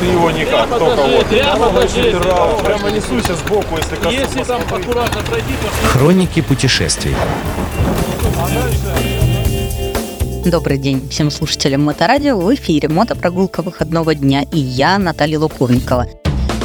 Ты его никак, только покажи, вот. прямо. Прямо, прямо несуйся сбоку, если коснусь. Если там аккуратно пройти, то Хроники путешествий. Добрый день всем слушателям Моторадио. В эфире мотопрогулка выходного дня и я, Наталья Луковникова.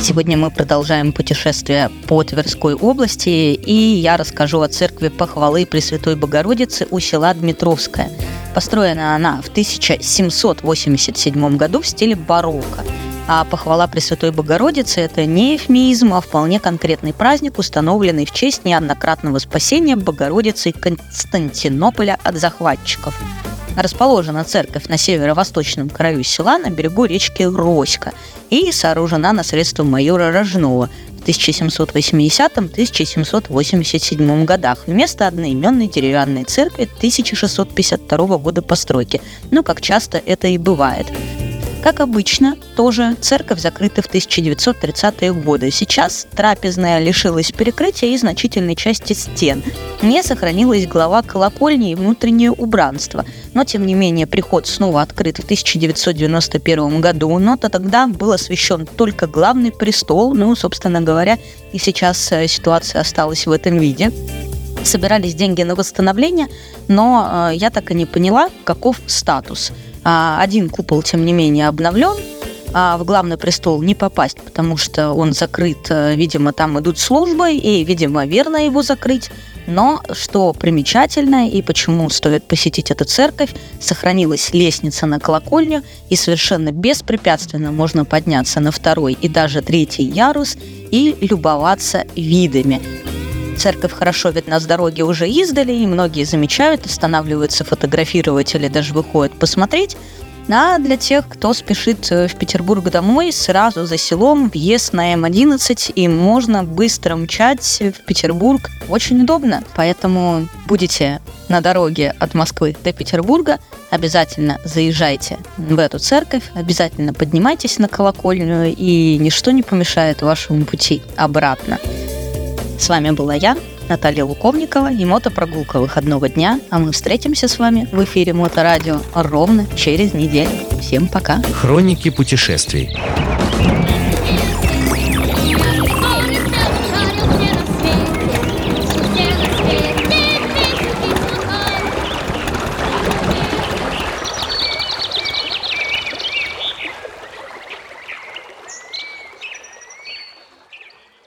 Сегодня мы продолжаем путешествие по Тверской области, и я расскажу о церкви похвалы Пресвятой Богородицы у села Дмитровская. Построена она в 1787 году в стиле барокко. А похвала Пресвятой Богородицы – это не эвфемизм, а вполне конкретный праздник, установленный в честь неоднократного спасения Богородицы Константинополя от захватчиков. Расположена церковь на северо-восточном краю села на берегу речки Роська и сооружена на средства майора Рожнова в 1780-1787 годах вместо одноименной деревянной церкви 1652 года постройки, ну, как часто это и бывает. Как обычно, тоже церковь закрыта в 1930-е годы. Сейчас трапезная лишилась перекрытия и значительной части стен. Не сохранилась глава колокольни и внутреннее убранство. Но, тем не менее, приход снова открыт в 1991 году, но то тогда был освящен только главный престол. Ну, собственно говоря, и сейчас э, ситуация осталась в этом виде собирались деньги на восстановление, но э, я так и не поняла, каков статус. А, один купол, тем не менее, обновлен, а в главный престол не попасть, потому что он закрыт, э, видимо, там идут службы, и, видимо, верно его закрыть. Но, что примечательно и почему стоит посетить эту церковь, сохранилась лестница на колокольню, и совершенно беспрепятственно можно подняться на второй и даже третий ярус и любоваться видами. Церковь хорошо видна с дороги уже издали, и многие замечают, останавливаются фотографировать или даже выходят посмотреть. А для тех, кто спешит э, в Петербург домой, сразу за селом въезд на М11, и можно быстро мчать в Петербург. Очень удобно, поэтому будете на дороге от Москвы до Петербурга, обязательно заезжайте в эту церковь, обязательно поднимайтесь на колокольню, и ничто не помешает вашему пути обратно. С вами была я, Наталья Луковникова и мотопрогулка выходного дня. А мы встретимся с вами в эфире Моторадио ровно через неделю. Всем пока. Хроники путешествий.